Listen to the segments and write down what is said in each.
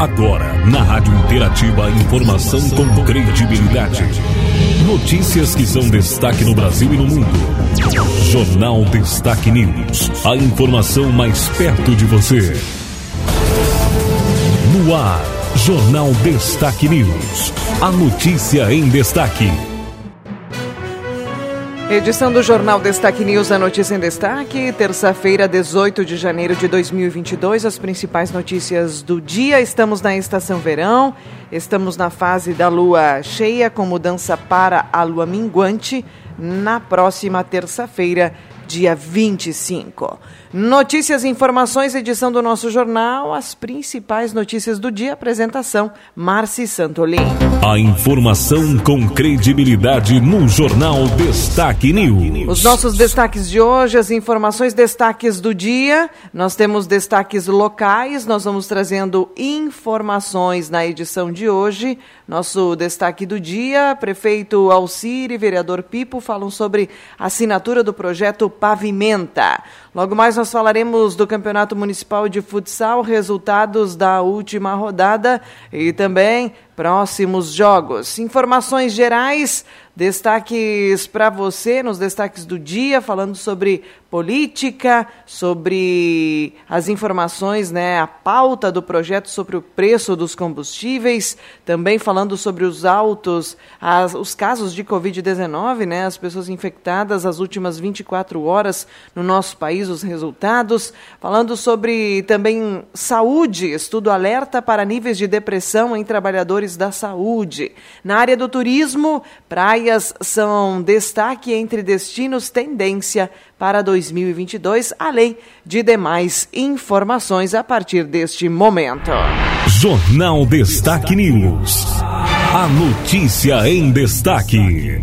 Agora, na Rádio Interativa, informação com credibilidade. Notícias que são destaque no Brasil e no mundo. Jornal Destaque News. A informação mais perto de você. No ar, Jornal Destaque News. A notícia em destaque. Edição do Jornal Destaque News, a notícia em destaque. Terça-feira, 18 de janeiro de 2022, as principais notícias do dia. Estamos na estação verão, estamos na fase da lua cheia, com mudança para a lua minguante na próxima terça-feira, dia 25. Notícias e informações, edição do nosso jornal, as principais notícias do dia, apresentação, Marci Santolin. A informação com credibilidade no Jornal Destaque News. Os nossos destaques de hoje, as informações, destaques do dia, nós temos destaques locais, nós vamos trazendo informações na edição de hoje. Nosso destaque do dia, prefeito Alcir e vereador Pipo falam sobre assinatura do projeto Pavimenta. Logo mais nós falaremos do Campeonato Municipal de Futsal, resultados da última rodada e também próximos jogos. Informações gerais, destaques para você nos destaques do dia, falando sobre política, sobre as informações, né, a pauta do projeto sobre o preço dos combustíveis, também falando sobre os altos, as, os casos de Covid-19, né, as pessoas infectadas as últimas 24 horas no nosso país, os resultados, falando sobre também saúde, estudo alerta para níveis de depressão em trabalhadores da saúde. Na área do turismo, praias são destaque entre destinos tendência para 2022, além de demais informações a partir deste momento. Jornal Destaque News. A notícia em destaque.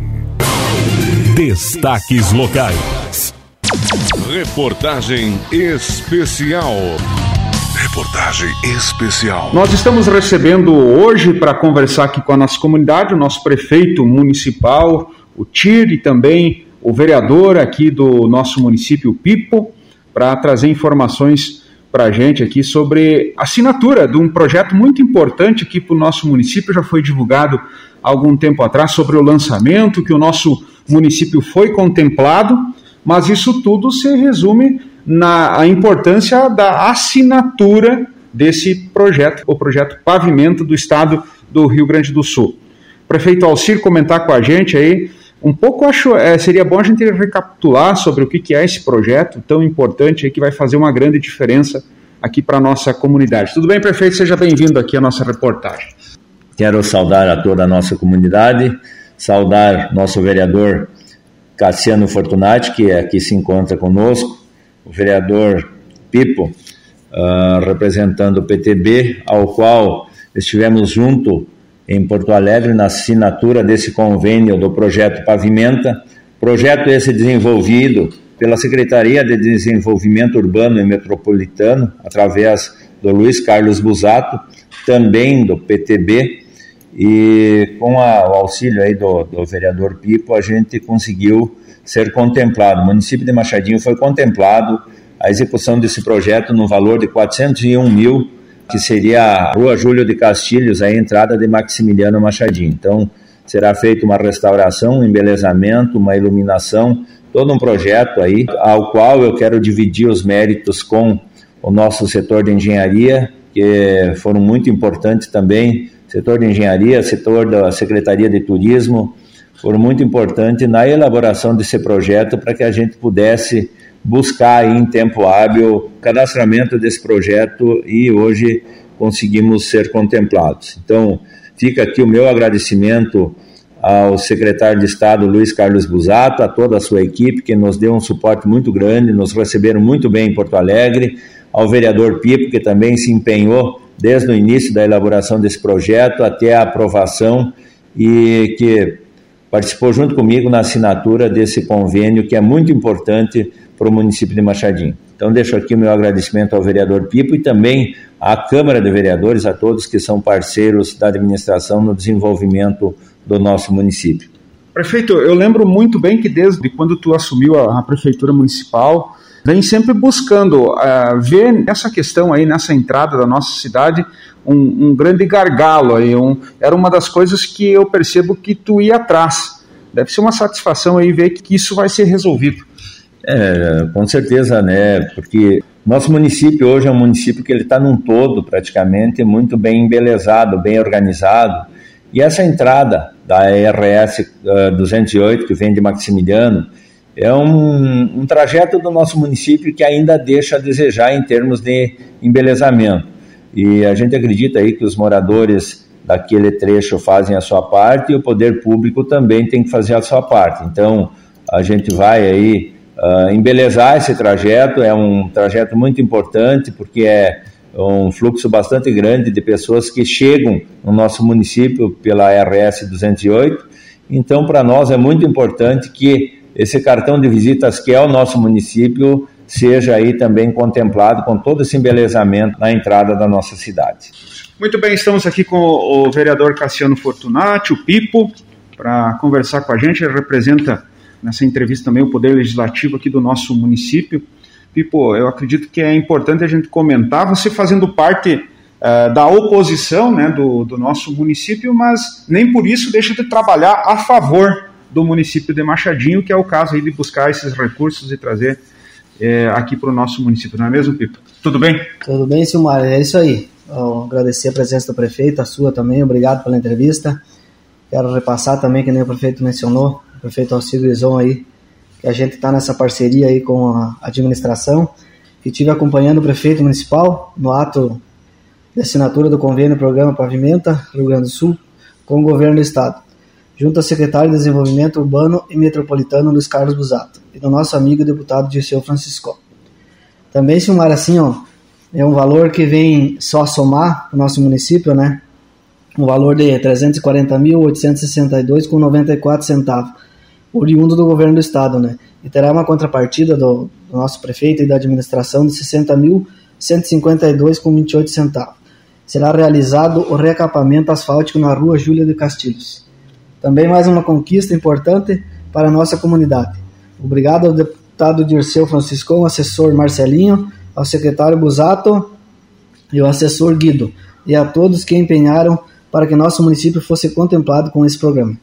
Destaques locais. Reportagem especial. Reportagem especial. Nós estamos recebendo hoje para conversar aqui com a nossa comunidade o nosso prefeito municipal, o TIR e também o vereador aqui do nosso município, Pipo, para trazer informações para a gente aqui sobre a assinatura de um projeto muito importante aqui para o nosso município, já foi divulgado há algum tempo atrás sobre o lançamento, que o nosso município foi contemplado, mas isso tudo se resume na a importância da assinatura desse projeto, o projeto Pavimento do Estado do Rio Grande do Sul. Prefeito Alcir comentar com a gente aí um pouco acho é, seria bom a gente recapitular sobre o que, que é esse projeto tão importante aí, que vai fazer uma grande diferença aqui para a nossa comunidade. Tudo bem, prefeito? Seja bem-vindo aqui à nossa reportagem. Quero saudar a toda a nossa comunidade, saudar nosso vereador Cassiano Fortunati, que aqui se encontra conosco, o vereador Pipo, uh, representando o PTB, ao qual estivemos junto em Porto Alegre na assinatura desse convênio do projeto Pavimenta, projeto esse desenvolvido pela Secretaria de Desenvolvimento Urbano e Metropolitano, através do Luiz Carlos Busato, também do PTB, e com a, o auxílio aí do, do vereador Pipo, a gente conseguiu ser contemplado. O município de Machadinho foi contemplado a execução desse projeto no valor de 401 mil que seria a Rua Júlio de Castilhos, a entrada de Maximiliano Machadinho. Então, será feita uma restauração, um embelezamento, uma iluminação, todo um projeto aí, ao qual eu quero dividir os méritos com o nosso setor de engenharia, que foram muito importantes também, setor de engenharia, setor da Secretaria de Turismo, foram muito importantes na elaboração desse projeto para que a gente pudesse buscar em tempo hábil o cadastramento desse projeto e hoje conseguimos ser contemplados. Então, fica aqui o meu agradecimento ao secretário de Estado Luiz Carlos Busato, a toda a sua equipe que nos deu um suporte muito grande, nos receberam muito bem em Porto Alegre, ao vereador Pipo que também se empenhou desde o início da elaboração desse projeto até a aprovação e que participou junto comigo na assinatura desse convênio que é muito importante para o município de Machadinho. Então, deixo aqui o meu agradecimento ao vereador Pipo e também à Câmara de Vereadores, a todos que são parceiros da administração no desenvolvimento do nosso município. Prefeito, eu lembro muito bem que desde quando tu assumiu a, a prefeitura municipal, vem sempre buscando uh, ver nessa questão aí, nessa entrada da nossa cidade, um, um grande gargalo aí. Um, era uma das coisas que eu percebo que tu ia atrás. Deve ser uma satisfação aí ver que isso vai ser resolvido. É, com certeza, né? Porque nosso município hoje é um município que ele está num todo praticamente muito bem embelezado, bem organizado. E essa entrada da RS uh, 208 que vem de Maximiliano é um, um trajeto do nosso município que ainda deixa a desejar em termos de embelezamento. E a gente acredita aí que os moradores daquele trecho fazem a sua parte e o poder público também tem que fazer a sua parte. Então, a gente vai aí uh, embelezar esse trajeto, é um trajeto muito importante porque é um fluxo bastante grande de pessoas que chegam no nosso município pela RS 208. Então, para nós é muito importante que esse cartão de visitas que é o nosso município seja aí também contemplado com todo esse embelezamento na entrada da nossa cidade. Muito bem, estamos aqui com o vereador Cassiano Fortunati, o Pipo, para conversar com a gente. Ele representa nessa entrevista também o Poder Legislativo aqui do nosso município. Pipo, eu acredito que é importante a gente comentar, você fazendo parte uh, da oposição né, do, do nosso município, mas nem por isso deixa de trabalhar a favor do município de Machadinho, que é o caso aí de buscar esses recursos e trazer é, aqui para o nosso município, não é mesmo, Pipo? Tudo bem? Tudo bem, Silmar, é isso aí. Eu agradecer a presença do prefeito, a sua também, obrigado pela entrevista. Quero repassar também, que nem o prefeito mencionou, o prefeito Alcide Grison aí, que a gente está nessa parceria aí com a administração, que tive acompanhando o prefeito municipal no ato de assinatura do convênio Programa Pavimenta Rio Grande do Sul com o governo do estado junto ao secretário de Desenvolvimento Urbano e Metropolitano Luiz Carlos Busato e do nosso amigo deputado Dirceu Francisco. Também, Silmar, assim, ó, é um valor que vem só somar o nosso município, né? Um valor de 340.862,94 centavos, oriundo do governo do estado, né? E terá uma contrapartida do, do nosso prefeito e da administração de 60.152,28 centavos. Será realizado o reacapamento asfáltico na rua Júlia de Castilhos. Também mais uma conquista importante para a nossa comunidade. Obrigado ao deputado Dirceu Francisco, ao assessor Marcelinho, ao secretário Busato e ao assessor Guido, e a todos que empenharam para que nosso município fosse contemplado com esse programa.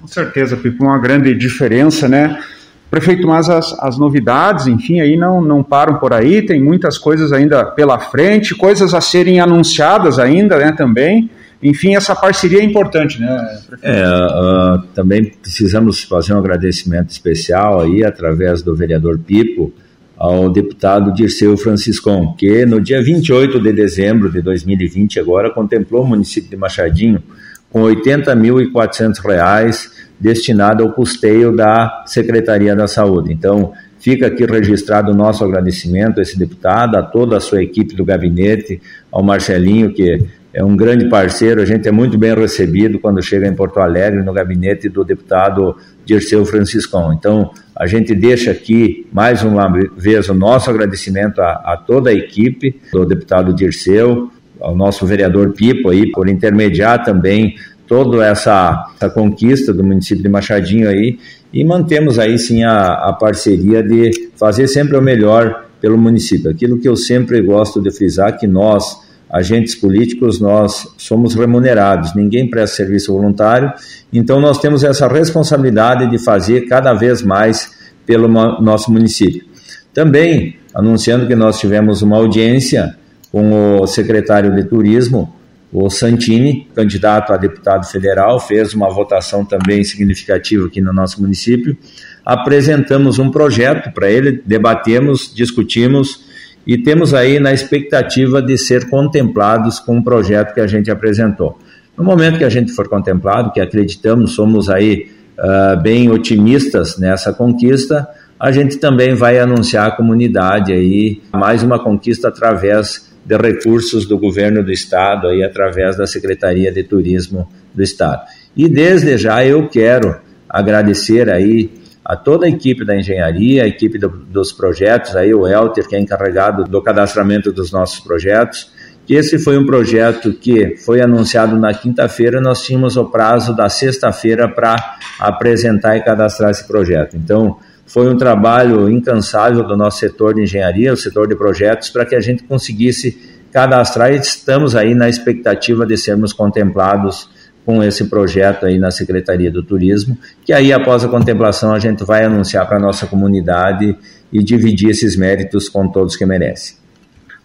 Com certeza, Pipo, uma grande diferença, né? Prefeito, mas as, as novidades, enfim, aí não, não param por aí, tem muitas coisas ainda pela frente, coisas a serem anunciadas ainda, né, também. Enfim, essa parceria é importante, né? É, uh, também precisamos fazer um agradecimento especial aí, através do vereador Pipo, ao deputado Dirceu Franciscon, que no dia 28 de dezembro de 2020 agora contemplou o município de Machadinho com R$ 80.400 destinado ao custeio da Secretaria da Saúde. Então, fica aqui registrado o nosso agradecimento a esse deputado, a toda a sua equipe do gabinete, ao Marcelinho, que é um grande parceiro, a gente é muito bem recebido quando chega em Porto Alegre, no gabinete do deputado Dirceu Franciscão. Então, a gente deixa aqui, mais uma vez, o nosso agradecimento a, a toda a equipe do deputado Dirceu, ao nosso vereador Pipo aí, por intermediar também toda essa, essa conquista do município de Machadinho aí, e mantemos aí sim a, a parceria de fazer sempre o melhor pelo município. Aquilo que eu sempre gosto de frisar, que nós, agentes políticos, nós somos remunerados, ninguém presta serviço voluntário, então nós temos essa responsabilidade de fazer cada vez mais pelo nosso município. Também anunciando que nós tivemos uma audiência com o secretário de Turismo, o Santini, candidato a deputado federal, fez uma votação também significativa aqui no nosso município. Apresentamos um projeto para ele, debatemos, discutimos e temos aí na expectativa de ser contemplados com o projeto que a gente apresentou. No momento que a gente for contemplado, que acreditamos, somos aí uh, bem otimistas nessa conquista, a gente também vai anunciar à comunidade aí mais uma conquista através de recursos do governo do estado aí através da Secretaria de Turismo do estado. E desde já eu quero agradecer aí a toda a equipe da engenharia, a equipe do, dos projetos, aí o Elter, que é encarregado do cadastramento dos nossos projetos, que esse foi um projeto que foi anunciado na quinta-feira, nós tínhamos o prazo da sexta-feira para apresentar e cadastrar esse projeto. Então, foi um trabalho incansável do nosso setor de engenharia, o setor de projetos, para que a gente conseguisse cadastrar e estamos aí na expectativa de sermos contemplados com esse projeto aí na Secretaria do Turismo, que aí após a contemplação a gente vai anunciar para a nossa comunidade e dividir esses méritos com todos que merecem.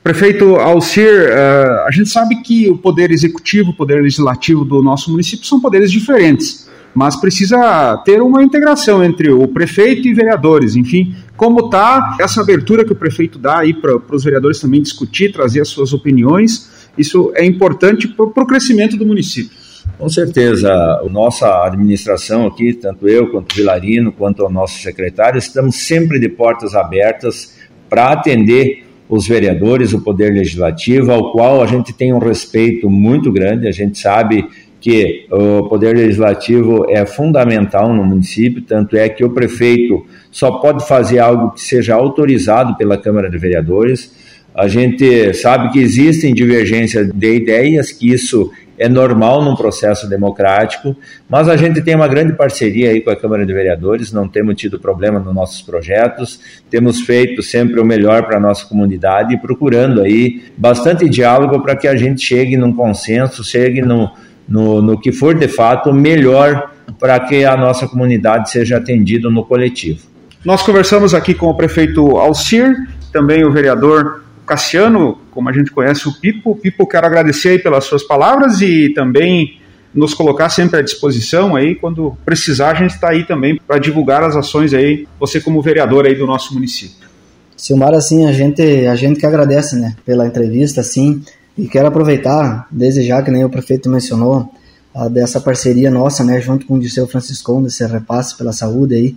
Prefeito Alcir, uh, a gente sabe que o poder executivo, o poder legislativo do nosso município são poderes diferentes, mas precisa ter uma integração entre o prefeito e vereadores. Enfim, como está essa abertura que o prefeito dá aí para os vereadores também discutir, trazer as suas opiniões? Isso é importante para o crescimento do município. Com certeza, nossa administração aqui, tanto eu quanto o Vilarino, quanto o nosso secretário, estamos sempre de portas abertas para atender os vereadores, o Poder Legislativo, ao qual a gente tem um respeito muito grande. A gente sabe que o Poder Legislativo é fundamental no município, tanto é que o prefeito só pode fazer algo que seja autorizado pela Câmara de Vereadores. A gente sabe que existem divergências de ideias, que isso é normal num processo democrático, mas a gente tem uma grande parceria aí com a Câmara de Vereadores, não temos tido problema nos nossos projetos, temos feito sempre o melhor para a nossa comunidade e procurando aí bastante diálogo para que a gente chegue num consenso, chegue no, no, no que for de fato melhor para que a nossa comunidade seja atendida no coletivo. Nós conversamos aqui com o prefeito Alcir, também o vereador Cassiano, como a gente conhece o Pipo. Pipo, quero agradecer aí pelas suas palavras e também nos colocar sempre à disposição aí, quando precisar a gente está aí também para divulgar as ações aí, você como vereador aí do nosso município. Silmar, assim, a gente, a gente que agradece, né, pela entrevista, assim, e quero aproveitar, desde já que nem o prefeito mencionou, a, dessa parceria nossa, né, junto com o Disseu Franciscão, desse repasse pela saúde aí,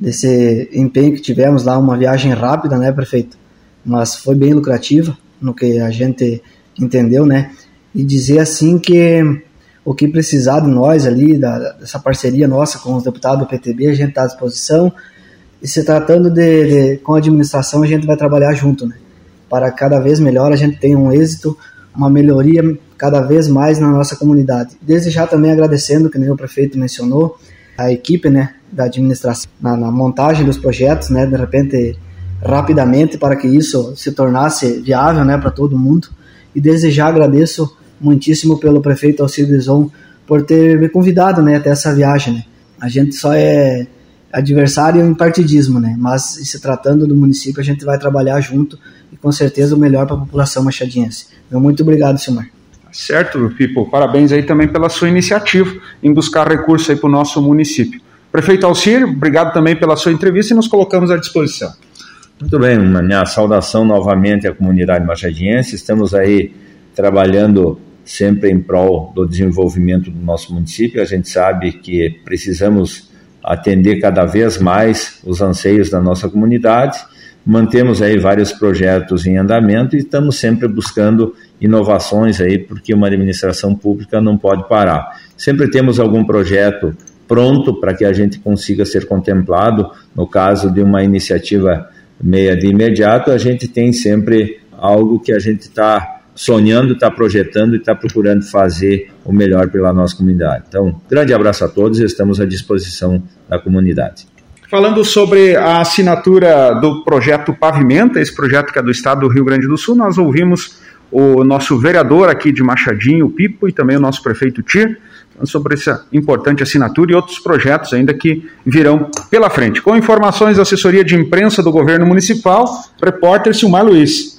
desse empenho que tivemos lá, uma viagem rápida, né, prefeito? Mas foi bem lucrativa no que a gente entendeu, né? E dizer assim que o que precisar de nós ali, da, dessa parceria nossa com os deputados do PTB, a gente está à disposição. E se tratando de, de, com a administração, a gente vai trabalhar junto, né? Para cada vez melhor a gente ter um êxito, uma melhoria cada vez mais na nossa comunidade. Desde já também agradecendo, que nem o prefeito mencionou, a equipe, né, da administração na, na montagem dos projetos, né? De repente rapidamente para que isso se tornasse viável né, para todo mundo. E desde já agradeço muitíssimo pelo prefeito Alcide Bison por ter me convidado né, até essa viagem. Né. A gente só é adversário em partidismo, né? mas se tratando do município, a gente vai trabalhar junto e com certeza o melhor para a população machadiense. Meu muito obrigado, Silmar. Tá certo, Pipo. Parabéns aí também pela sua iniciativa em buscar recursos aí para o nosso município. Prefeito Alcir, obrigado também pela sua entrevista e nos colocamos à disposição. Muito bem, minha saudação novamente à comunidade machadiense. Estamos aí trabalhando sempre em prol do desenvolvimento do nosso município. A gente sabe que precisamos atender cada vez mais os anseios da nossa comunidade. Mantemos aí vários projetos em andamento e estamos sempre buscando inovações aí, porque uma administração pública não pode parar. Sempre temos algum projeto pronto para que a gente consiga ser contemplado, no caso de uma iniciativa meia de imediato, a gente tem sempre algo que a gente está sonhando, está projetando e está procurando fazer o melhor pela nossa comunidade. Então, grande abraço a todos estamos à disposição da comunidade. Falando sobre a assinatura do projeto Pavimenta, esse projeto que é do estado do Rio Grande do Sul, nós ouvimos o nosso vereador aqui de Machadinho, o Pipo, e também o nosso prefeito Tir, sobre essa importante assinatura e outros projetos ainda que virão pela frente. Com informações da assessoria de imprensa do governo municipal, repórter Silmar Luiz.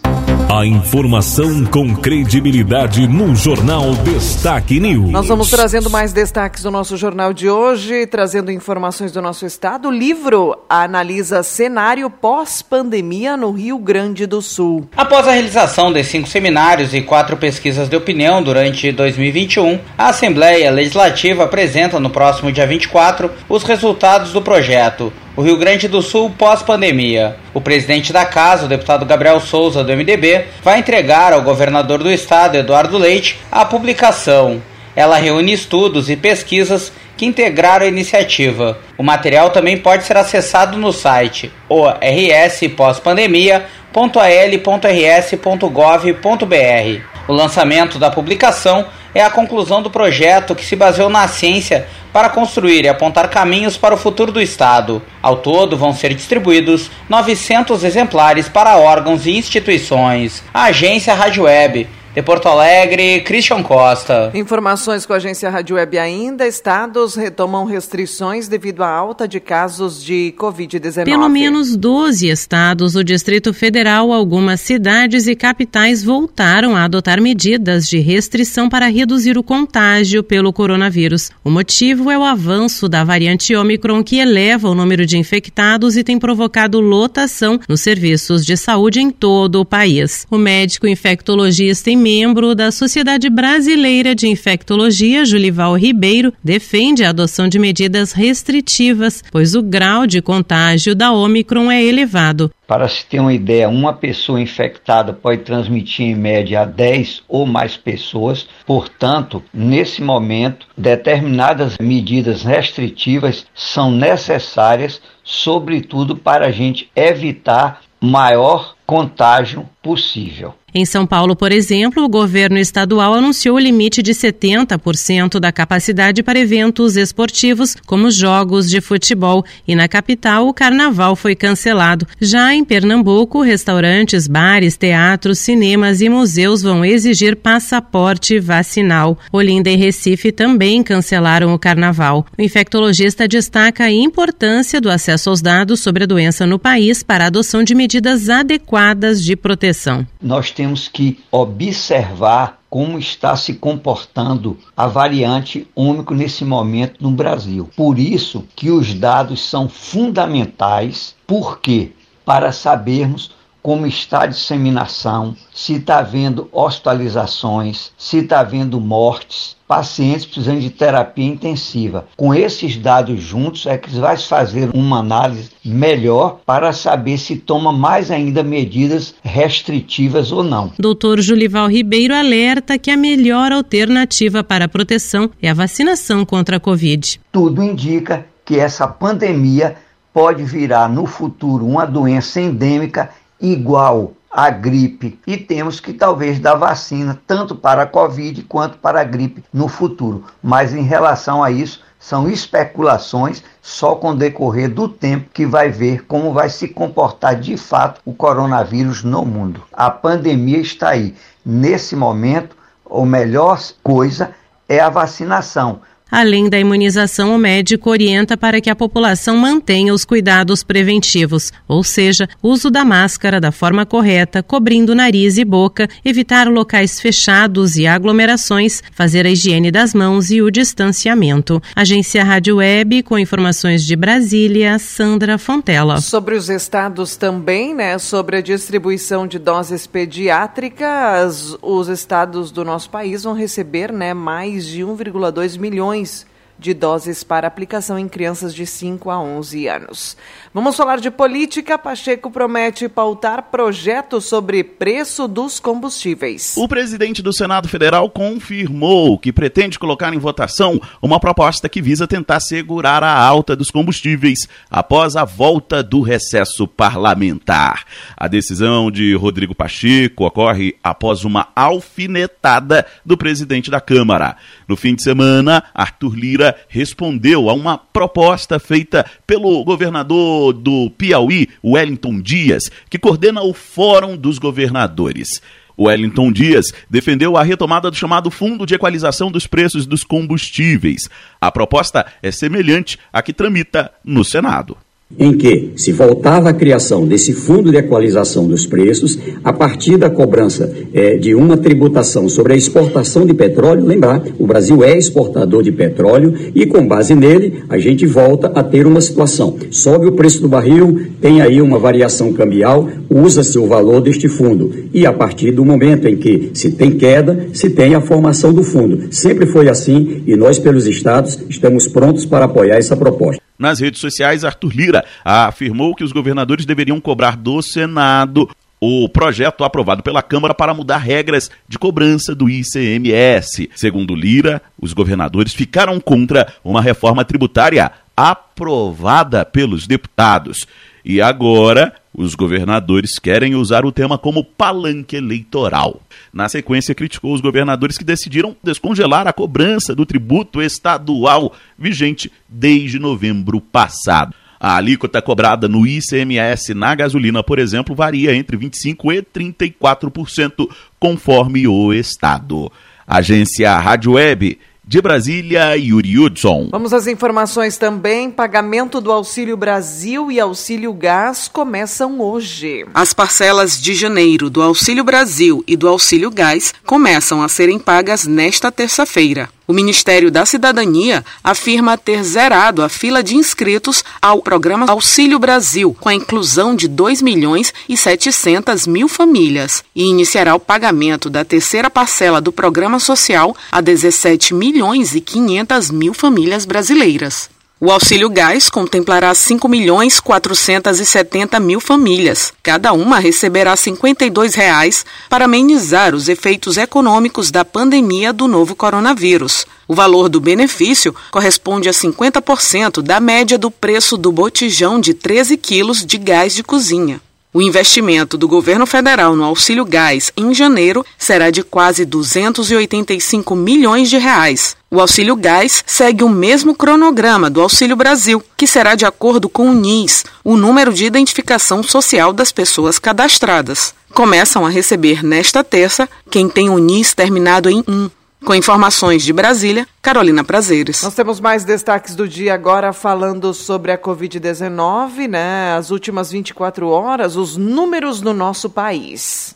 A informação com credibilidade no Jornal Destaque News. Nós vamos trazendo mais destaques do nosso jornal de hoje, trazendo informações do nosso estado. O livro analisa cenário pós-pandemia no Rio Grande do Sul. Após a realização de cinco seminários e quatro pesquisas de opinião durante 2021, a Assembleia Legislativa apresenta no próximo dia 24 os resultados do projeto o Rio Grande do Sul pós-pandemia. O presidente da casa, o deputado Gabriel Souza, do MDB, vai entregar ao governador do estado, Eduardo Leite, a publicação. Ela reúne estudos e pesquisas que integraram a iniciativa. O material também pode ser acessado no site orspandemia.al.rs.gov.br. O lançamento da publicação é a conclusão do projeto que se baseou na ciência para construir e apontar caminhos para o futuro do Estado. Ao todo, vão ser distribuídos 900 exemplares para órgãos e instituições. A agência Rádio Web de Porto Alegre, Christian Costa. Informações com a agência Rádio Web ainda. Estados retomam restrições devido à alta de casos de Covid-19. Pelo menos 12 estados, o Distrito Federal, algumas cidades e capitais voltaram a adotar medidas de restrição para reduzir o contágio pelo coronavírus. O motivo é o avanço da variante Omicron, que eleva o número de infectados e tem provocado lotação nos serviços de saúde em todo o país. O médico infectologista e membro da Sociedade Brasileira de Infectologia, Julival Ribeiro, defende a adoção de medidas restritivas, pois o grau de contágio da Omicron é elevado. Para se ter uma ideia, uma pessoa infectada pode transmitir em média a 10 ou mais pessoas. Portanto, nesse momento, determinadas medidas restritivas são necessárias, sobretudo para a gente evitar maior contágio possível. Em São Paulo, por exemplo, o governo estadual anunciou o limite de 70% da capacidade para eventos esportivos, como jogos de futebol, e na capital o carnaval foi cancelado. Já em Pernambuco, restaurantes, bares, teatros, cinemas e museus vão exigir passaporte vacinal. Olinda e Recife também cancelaram o carnaval. O infectologista destaca a importância do acesso aos dados sobre a doença no país para a adoção de medidas adequadas de proteção. Nós temos que observar como está se comportando a variante único nesse momento no Brasil. Por isso que os dados são fundamentais, porque para sabermos como está a disseminação, se está havendo hospitalizações, se está havendo mortes, pacientes precisando de terapia intensiva. Com esses dados juntos é que vai fazer uma análise melhor para saber se toma mais ainda medidas restritivas ou não. Doutor Julival Ribeiro alerta que a melhor alternativa para a proteção é a vacinação contra a Covid. Tudo indica que essa pandemia pode virar no futuro uma doença endêmica igual à gripe e temos que talvez dar vacina tanto para a Covid quanto para a gripe no futuro. Mas em relação a isso, são especulações só com o decorrer do tempo que vai ver como vai se comportar de fato o coronavírus no mundo. A pandemia está aí. Nesse momento, a melhor coisa é a vacinação. Além da imunização, o médico orienta para que a população mantenha os cuidados preventivos, ou seja, uso da máscara da forma correta, cobrindo nariz e boca, evitar locais fechados e aglomerações, fazer a higiene das mãos e o distanciamento. Agência Rádio Web, com informações de Brasília, Sandra Fontela. Sobre os estados também, né, sobre a distribuição de doses pediátricas, os estados do nosso país vão receber, né, mais de 1,2 milhões milhões de doses para aplicação em crianças de 5 a 11 anos. Vamos falar de política. Pacheco promete pautar projeto sobre preço dos combustíveis. O presidente do Senado Federal confirmou que pretende colocar em votação uma proposta que visa tentar segurar a alta dos combustíveis após a volta do recesso parlamentar. A decisão de Rodrigo Pacheco ocorre após uma alfinetada do presidente da Câmara. No fim de semana, Arthur Lira respondeu a uma proposta feita pelo governador do Piauí, Wellington Dias, que coordena o Fórum dos Governadores. Wellington Dias defendeu a retomada do chamado Fundo de Equalização dos Preços dos Combustíveis. A proposta é semelhante à que tramita no Senado em que se voltava à criação desse fundo de equalização dos preços a partir da cobrança é, de uma tributação sobre a exportação de petróleo. Lembrar, o Brasil é exportador de petróleo e com base nele a gente volta a ter uma situação. Sobe o preço do barril, tem aí uma variação cambial, usa-se o valor deste fundo e a partir do momento em que se tem queda, se tem a formação do fundo. Sempre foi assim e nós pelos estados estamos prontos para apoiar essa proposta. Nas redes sociais, Arthur Lira afirmou que os governadores deveriam cobrar do Senado o projeto aprovado pela Câmara para mudar regras de cobrança do ICMS. Segundo Lira, os governadores ficaram contra uma reforma tributária aprovada pelos deputados. E agora Os governadores querem usar o tema como palanque eleitoral. Na sequência, criticou os governadores que decidiram descongelar a cobrança do tributo estadual vigente desde novembro passado. A alíquota cobrada no ICMS na gasolina, por exemplo, varia entre 25% e 34%, conforme o Estado. Agência Rádio Web de Brasília, Yuri Hudson. Vamos às informações também. Pagamento do Auxílio Brasil e Auxílio Gás começam hoje. As parcelas de janeiro do Auxílio Brasil e do Auxílio Gás começam a serem pagas nesta terça-feira. O Ministério da Cidadania afirma ter zerado a fila de inscritos ao programa Auxílio Brasil, com a inclusão de 2 milhões e 700 mil famílias, e iniciará o pagamento da terceira parcela do programa social a 17 milhões e 500 mil famílias brasileiras. O auxílio gás contemplará 5 milhões 470 mil famílias. Cada uma receberá 52 reais para amenizar os efeitos econômicos da pandemia do novo coronavírus. O valor do benefício corresponde a 50% da média do preço do botijão de 13 quilos de gás de cozinha. O investimento do governo federal no auxílio gás em janeiro será de quase 285 milhões de reais. O auxílio gás segue o mesmo cronograma do Auxílio Brasil, que será de acordo com o NIS, o número de identificação social das pessoas cadastradas. Começam a receber nesta terça quem tem o NIS terminado em 1. Com informações de Brasília, Carolina Prazeres. Nós temos mais destaques do dia agora falando sobre a Covid-19, né? As últimas 24 horas, os números no nosso país.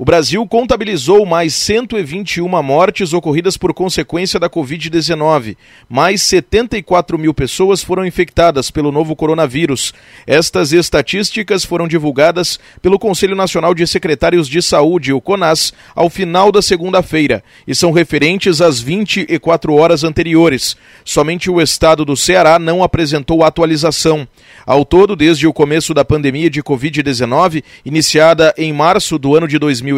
O Brasil contabilizou mais 121 mortes ocorridas por consequência da Covid-19. Mais 74 mil pessoas foram infectadas pelo novo coronavírus. Estas estatísticas foram divulgadas pelo Conselho Nacional de Secretários de Saúde, o CONAS, ao final da segunda-feira e são referentes às 24 horas anteriores. Somente o estado do Ceará não apresentou atualização. Ao todo, desde o começo da pandemia de Covid-19, iniciada em março do ano de 2020,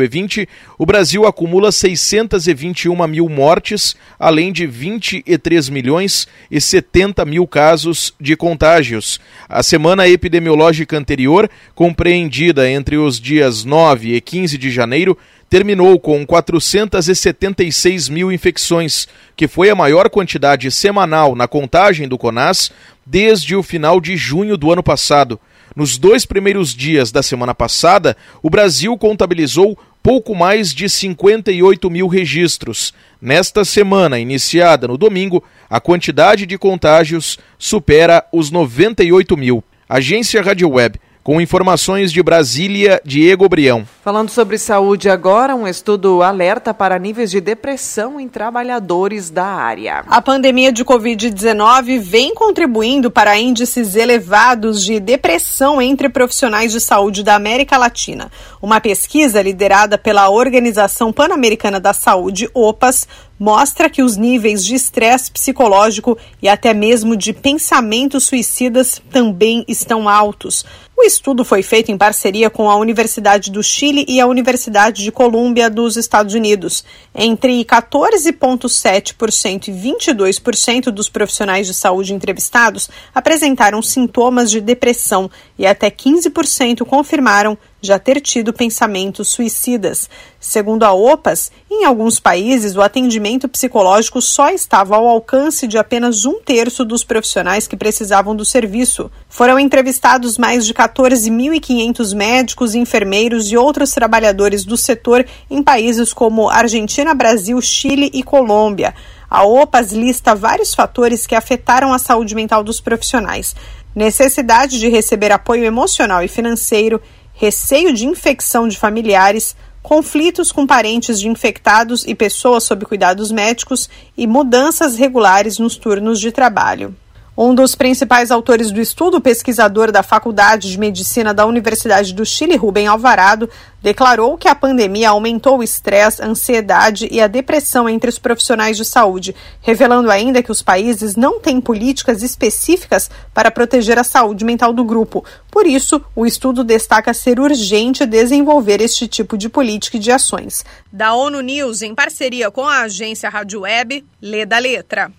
o Brasil acumula 621 mil mortes, além de 23 milhões e 70 mil casos de contágios. A semana epidemiológica anterior, compreendida entre os dias 9 e 15 de janeiro, terminou com 476 mil infecções, que foi a maior quantidade semanal na contagem do CONAS desde o final de junho do ano passado. Nos dois primeiros dias da semana passada, o Brasil contabilizou pouco mais de 58 mil registros. Nesta semana, iniciada no domingo, a quantidade de contágios supera os 98 mil. Agência Rádio Web com informações de Brasília, Diego Brião. Falando sobre saúde agora, um estudo alerta para níveis de depressão em trabalhadores da área. A pandemia de Covid-19 vem contribuindo para índices elevados de depressão entre profissionais de saúde da América Latina. Uma pesquisa liderada pela Organização Pan-Americana da Saúde, OPAS, mostra que os níveis de estresse psicológico e até mesmo de pensamentos suicidas também estão altos. O estudo foi feito em parceria com a Universidade do Chile e a Universidade de Colômbia dos Estados Unidos. Entre 14,7% e 22% dos profissionais de saúde entrevistados apresentaram sintomas de depressão e até 15% confirmaram já ter tido pensamentos suicidas. Segundo a OPAS, em alguns países o atendimento psicológico só estava ao alcance de apenas um terço dos profissionais que precisavam do serviço. Foram entrevistados mais de 14.500 médicos, enfermeiros e outros trabalhadores do setor em países como Argentina, Brasil, Chile e Colômbia. A OPAS lista vários fatores que afetaram a saúde mental dos profissionais. Necessidade de receber apoio emocional e financeiro, receio de infecção de familiares, conflitos com parentes de infectados e pessoas sob cuidados médicos e mudanças regulares nos turnos de trabalho. Um dos principais autores do estudo, pesquisador da Faculdade de Medicina da Universidade do Chile, Rubem Alvarado, declarou que a pandemia aumentou o estresse, a ansiedade e a depressão entre os profissionais de saúde, revelando ainda que os países não têm políticas específicas para proteger a saúde mental do grupo. Por isso, o estudo destaca ser urgente desenvolver este tipo de política e de ações. Da ONU News, em parceria com a agência Rádio Web, lê da letra.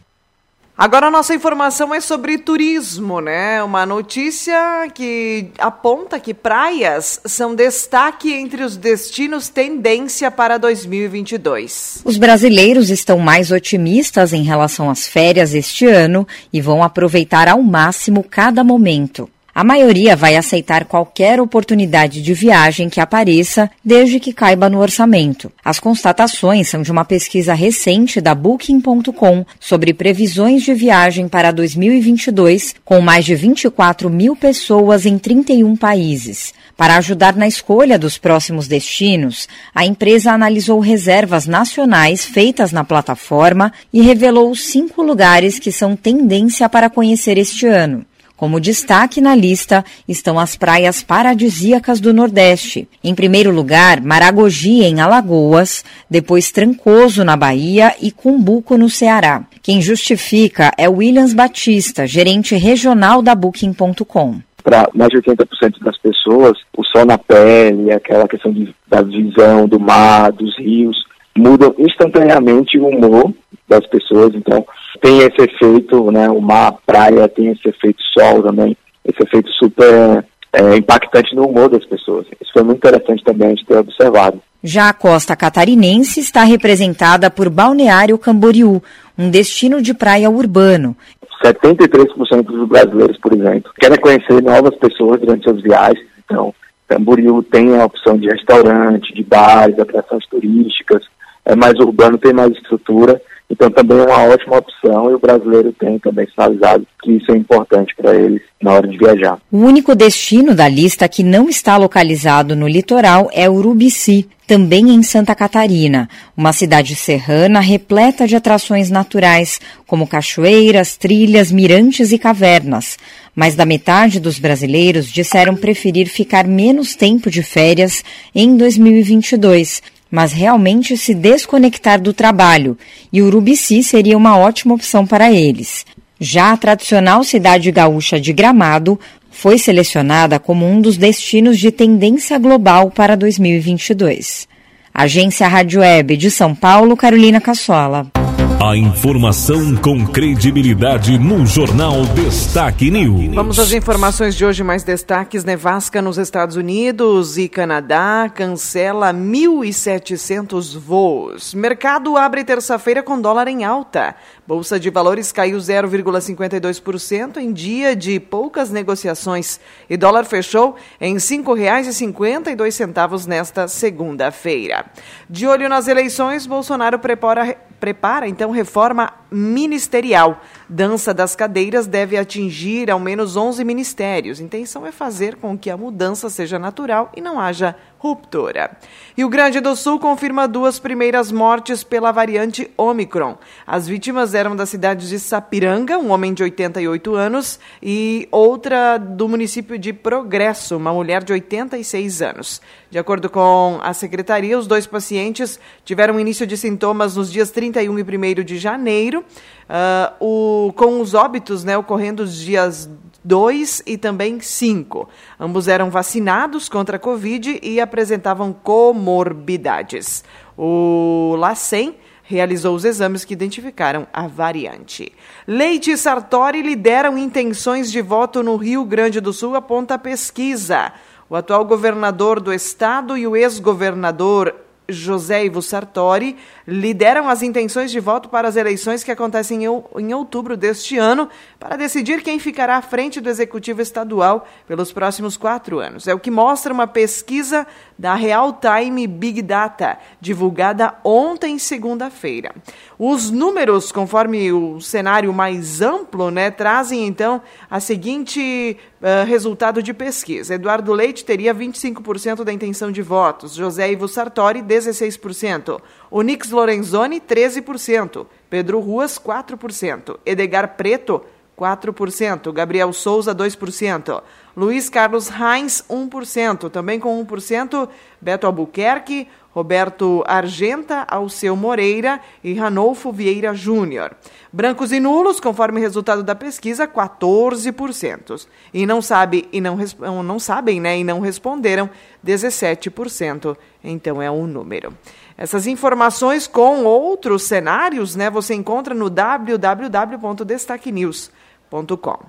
Agora a nossa informação é sobre turismo, né? Uma notícia que aponta que praias são destaque entre os destinos tendência para 2022. Os brasileiros estão mais otimistas em relação às férias este ano e vão aproveitar ao máximo cada momento. A maioria vai aceitar qualquer oportunidade de viagem que apareça, desde que caiba no orçamento. As constatações são de uma pesquisa recente da Booking.com sobre previsões de viagem para 2022, com mais de 24 mil pessoas em 31 países. Para ajudar na escolha dos próximos destinos, a empresa analisou reservas nacionais feitas na plataforma e revelou cinco lugares que são tendência para conhecer este ano. Como destaque na lista estão as praias paradisíacas do Nordeste. Em primeiro lugar, Maragogi, em Alagoas, depois Trancoso, na Bahia e Cumbuco, no Ceará. Quem justifica é Williams Batista, gerente regional da Booking.com para mais de 80% das pessoas, o sol na pele, aquela questão de, da visão do mar, dos rios, mudam instantaneamente o humor das pessoas. Então, tem esse efeito, né? O mar, a praia tem esse efeito sol também, esse efeito super é, impactante no humor das pessoas. Isso foi muito interessante também de ter observado. Já a costa catarinense está representada por Balneário Camboriú, um destino de praia urbano. 73% dos brasileiros, por exemplo, querem conhecer novas pessoas durante suas viagens. Então, Camboriú tem a opção de restaurante, de bares, atrações turísticas, é mais urbano, tem mais estrutura então também é uma ótima opção e o brasileiro tem também sinalizado que isso é importante para eles na hora de viajar. O único destino da lista que não está localizado no litoral é Urubici, também em Santa Catarina, uma cidade serrana repleta de atrações naturais, como cachoeiras, trilhas, mirantes e cavernas. Mais da metade dos brasileiros disseram preferir ficar menos tempo de férias em 2022 mas realmente se desconectar do trabalho, e Urubici seria uma ótima opção para eles. Já a tradicional cidade gaúcha de Gramado foi selecionada como um dos destinos de tendência global para 2022. Agência Rádio Web de São Paulo, Carolina Cassola. A informação com credibilidade no Jornal Destaque News. Vamos às informações de hoje, mais destaques. Nevasca nos Estados Unidos e Canadá cancela 1.700 voos. Mercado abre terça-feira com dólar em alta. Bolsa de Valores caiu 0,52% em dia de poucas negociações e dólar fechou em R$ 5,52 nesta segunda-feira. De olho nas eleições, Bolsonaro prepara, prepara então reforma ministerial. Dança das cadeiras deve atingir ao menos 11 ministérios. A intenção é fazer com que a mudança seja natural e não haja ruptura. Rio Grande do Sul confirma duas primeiras mortes pela variante Omicron. As vítimas eram da cidade de Sapiranga, um homem de 88 anos, e outra do município de Progresso, uma mulher de 86 anos. De acordo com a secretaria, os dois pacientes tiveram início de sintomas nos dias 31 e 1 de janeiro, uh, o, com os óbitos né, ocorrendo os dias 2 e também 5. Ambos eram vacinados contra a Covid e apresentavam comorbidades. O LACEN realizou os exames que identificaram a variante. Leite e Sartori lideram intenções de voto no Rio Grande do Sul, aponta a pesquisa. O atual governador do estado e o ex-governador José Ivo Sartori lideram as intenções de voto para as eleições que acontecem em outubro deste ano para decidir quem ficará à frente do Executivo Estadual pelos próximos quatro anos. É o que mostra uma pesquisa da Real Time Big Data, divulgada ontem, segunda-feira. Os números, conforme o cenário mais amplo, né, trazem então a seguinte uh, resultado de pesquisa. Eduardo Leite teria 25% da intenção de votos, José Ivo Sartori, 16%. Onix Lorenzoni, 13%. Pedro Ruas, 4%. Edgar Preto, 4%. Gabriel Souza, 2%. Luiz Carlos Reins, 1%. Também com 1%, Beto Albuquerque, Roberto Argenta, Alceu Moreira e Ranolfo Vieira Júnior. Brancos e nulos, conforme resultado da pesquisa, 14%. E não sabe e não, não sabem, né, e não responderam 17%. Então é um número. Essas informações com outros cenários, né, você encontra no www.destaquenews.com.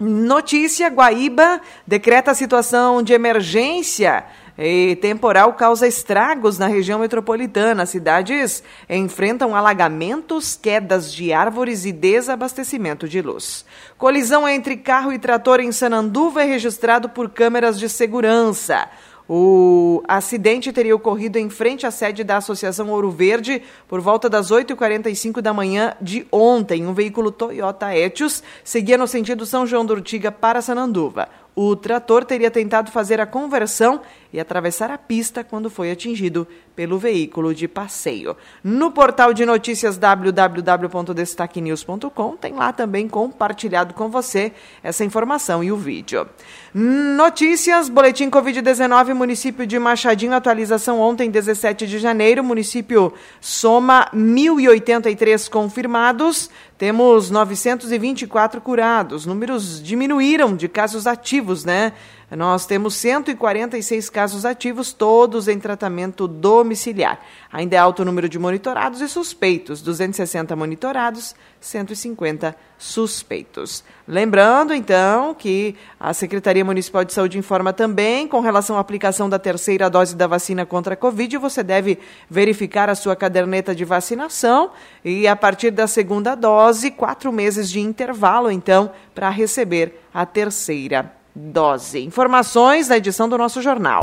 Notícia: Guaíba decreta situação de emergência e temporal causa estragos na região metropolitana. Cidades enfrentam alagamentos, quedas de árvores e desabastecimento de luz. Colisão entre carro e trator em Sananduva é registrado por câmeras de segurança. O acidente teria ocorrido em frente à sede da Associação Ouro Verde por volta das 8h45 da manhã de ontem. Um veículo Toyota Etios seguia no sentido São João do Urtiga para Sananduva. O trator teria tentado fazer a conversão e atravessar a pista quando foi atingido pelo veículo de passeio. No portal de notícias www.destaquenews.com tem lá também compartilhado com você essa informação e o vídeo. Notícias, boletim Covid-19, município de Machadinho, atualização ontem, 17 de janeiro, município soma 1.083 confirmados, temos 924 curados, números diminuíram de casos ativos, né? Nós temos 146 casos ativos, todos em tratamento domiciliar. Ainda é alto o número de monitorados e suspeitos: 260 monitorados, 150 suspeitos. Lembrando, então, que a Secretaria Municipal de Saúde informa também com relação à aplicação da terceira dose da vacina contra a Covid. Você deve verificar a sua caderneta de vacinação e, a partir da segunda dose, quatro meses de intervalo, então, para receber a terceira dose. Informações na edição do nosso jornal.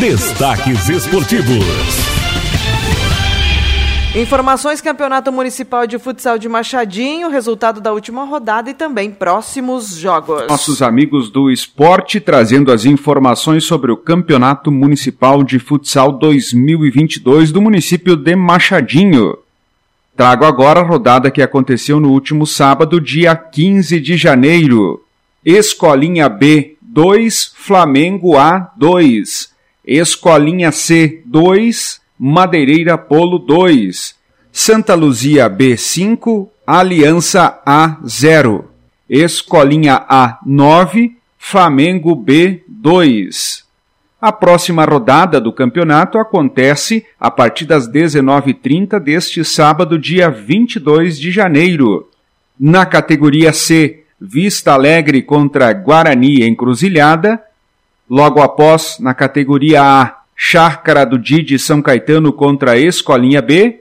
Destaques esportivos. Informações Campeonato Municipal de Futsal de Machadinho, resultado da última rodada e também próximos jogos. Nossos amigos do esporte trazendo as informações sobre o Campeonato Municipal de Futsal 2022 do município de Machadinho. Trago agora a rodada que aconteceu no último sábado, dia 15 de janeiro. Escolinha B 2, Flamengo A 2. Escolinha C 2, Madeireira Polo 2. Santa Luzia B 5, Aliança A 0. Escolinha A 9, Flamengo B 2. A próxima rodada do campeonato acontece a partir das 19h30 deste sábado, dia 22 de janeiro. Na categoria C, Vista Alegre contra Guarani Encruzilhada. Logo após, na categoria A, Chácara do Didi São Caetano contra Escolinha B.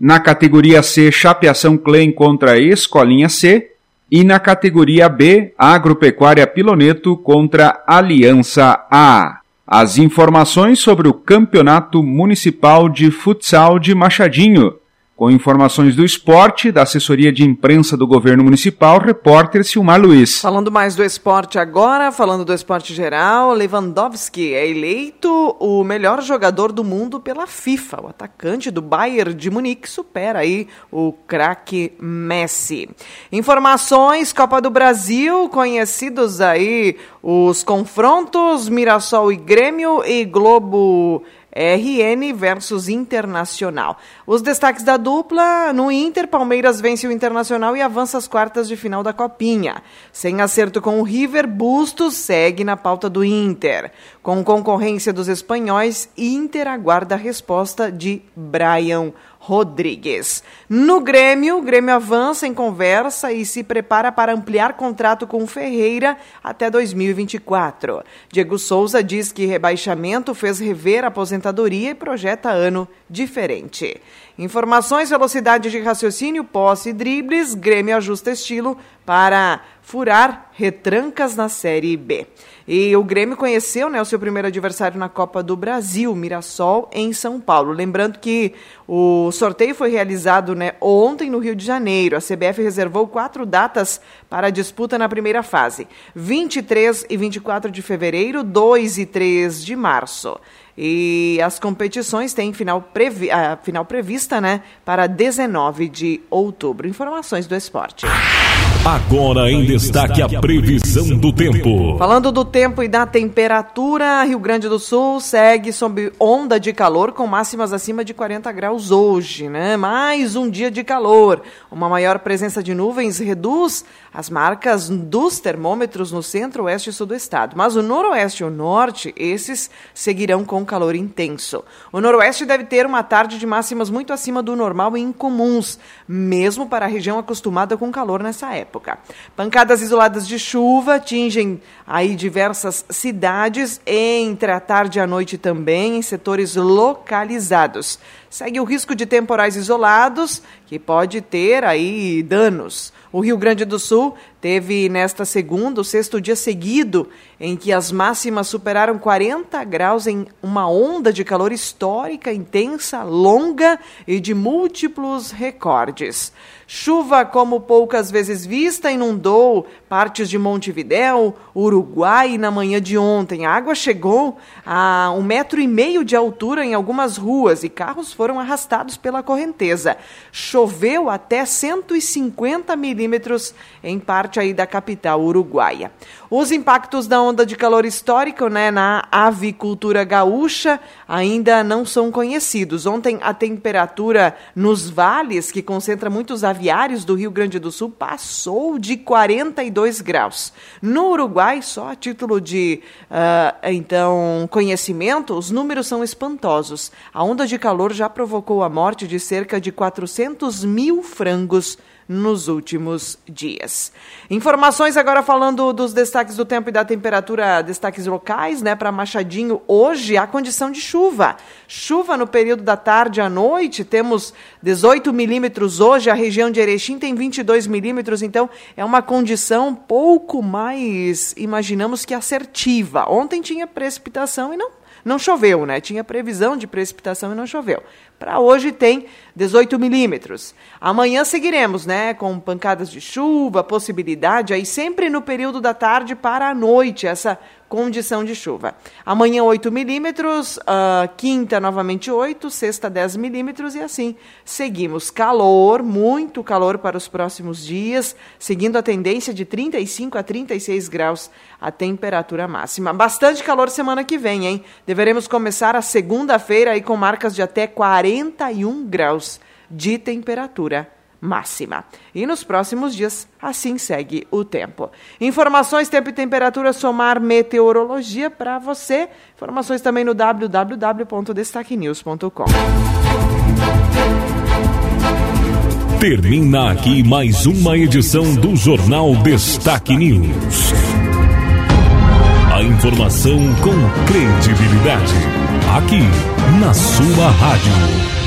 Na categoria C, Chapeação Clem contra Escolinha C. E na categoria B, Agropecuária Piloneto contra Aliança A. As informações sobre o Campeonato Municipal de Futsal de Machadinho com informações do esporte, da assessoria de imprensa do governo municipal, repórter Silmar Luiz. Falando mais do esporte agora, falando do esporte geral, Lewandowski é eleito o melhor jogador do mundo pela FIFA. O atacante do Bayern de Munique supera aí o craque Messi. Informações, Copa do Brasil, conhecidos aí os confrontos Mirassol e Grêmio e Globo RN versus Internacional. Os destaques da dupla: no Inter, Palmeiras vence o Internacional e avança às quartas de final da Copinha. Sem acerto com o River, Bustos segue na pauta do Inter. Com concorrência dos espanhóis, Inter aguarda a resposta de Brian Rodrigues. No Grêmio, o Grêmio avança em conversa e se prepara para ampliar contrato com Ferreira até 2024. Diego Souza diz que rebaixamento fez rever a aposentadoria e projeta ano diferente. Informações, velocidade de raciocínio, posse e dribles, Grêmio ajusta estilo para furar retrancas na Série B. E o Grêmio conheceu né, o seu primeiro adversário na Copa do Brasil, Mirassol, em São Paulo. Lembrando que o sorteio foi realizado né, ontem no Rio de Janeiro. A CBF reservou quatro datas para a disputa na primeira fase: 23 e 24 de fevereiro, 2 e 3 de março. E as competições têm final, previ a final prevista né, para 19 de outubro. Informações do esporte. Agora em destaque a previsão do tempo. Falando do tempo e da temperatura, Rio Grande do Sul segue sob onda de calor com máximas acima de 40 graus hoje, né? Mais um dia de calor. Uma maior presença de nuvens reduz as marcas dos termômetros no centro, oeste e sul do estado. Mas o noroeste e o norte, esses seguirão com calor intenso. O noroeste deve ter uma tarde de máximas muito acima do normal e incomuns, mesmo para a região acostumada com calor nessa época época. Pancadas isoladas de chuva atingem aí diversas cidades entre a tarde e a noite também em setores localizados. Segue o risco de temporais isolados que pode ter aí danos. O Rio Grande do Sul teve nesta segunda, o sexto dia seguido, em que as máximas superaram 40 graus em uma onda de calor histórica, intensa, longa e de múltiplos recordes. Chuva como poucas vezes vista inundou partes de Montevidéu, Uruguai na manhã de ontem. A água chegou a um metro e meio de altura em algumas ruas e carros foram arrastados pela correnteza. Choveu até 150 milímetros em parte aí da capital uruguaia. Os impactos da onda de calor histórico né, na avicultura gaúcha ainda não são conhecidos. Ontem a temperatura nos vales, que concentra muitos aviários do Rio Grande do Sul, passou de 42 graus. No Uruguai, só a título de uh, então conhecimento, os números são espantosos. A onda de calor já provocou a morte de cerca de 400 mil frangos nos últimos dias. Informações agora falando dos destaques do tempo e da temperatura, destaques locais, né? Para Machadinho, hoje a condição de chuva. Chuva no período da tarde à noite, temos 18 milímetros hoje, a região de Erechim tem 22 milímetros, então é uma condição pouco mais, imaginamos que assertiva. Ontem tinha precipitação e não não choveu, né? Tinha previsão de precipitação e não choveu. Para hoje tem 18 milímetros. Amanhã seguiremos, né? Com pancadas de chuva, possibilidade aí sempre no período da tarde para a noite, essa condição de chuva. Amanhã 8 milímetros, uh, quinta novamente 8, sexta 10 milímetros e assim seguimos. Calor, muito calor para os próximos dias, seguindo a tendência de 35 a 36 graus a temperatura máxima. Bastante calor semana que vem, hein? Deveremos começar a segunda-feira aí com marcas de até 41 graus de temperatura máxima. E nos próximos dias, assim segue o tempo. Informações, tempo e temperatura, somar meteorologia para você. Informações também no www.destaquenews.com. Termina aqui mais uma edição do Jornal Destaque News. A informação com credibilidade. Aqui, na sua rádio.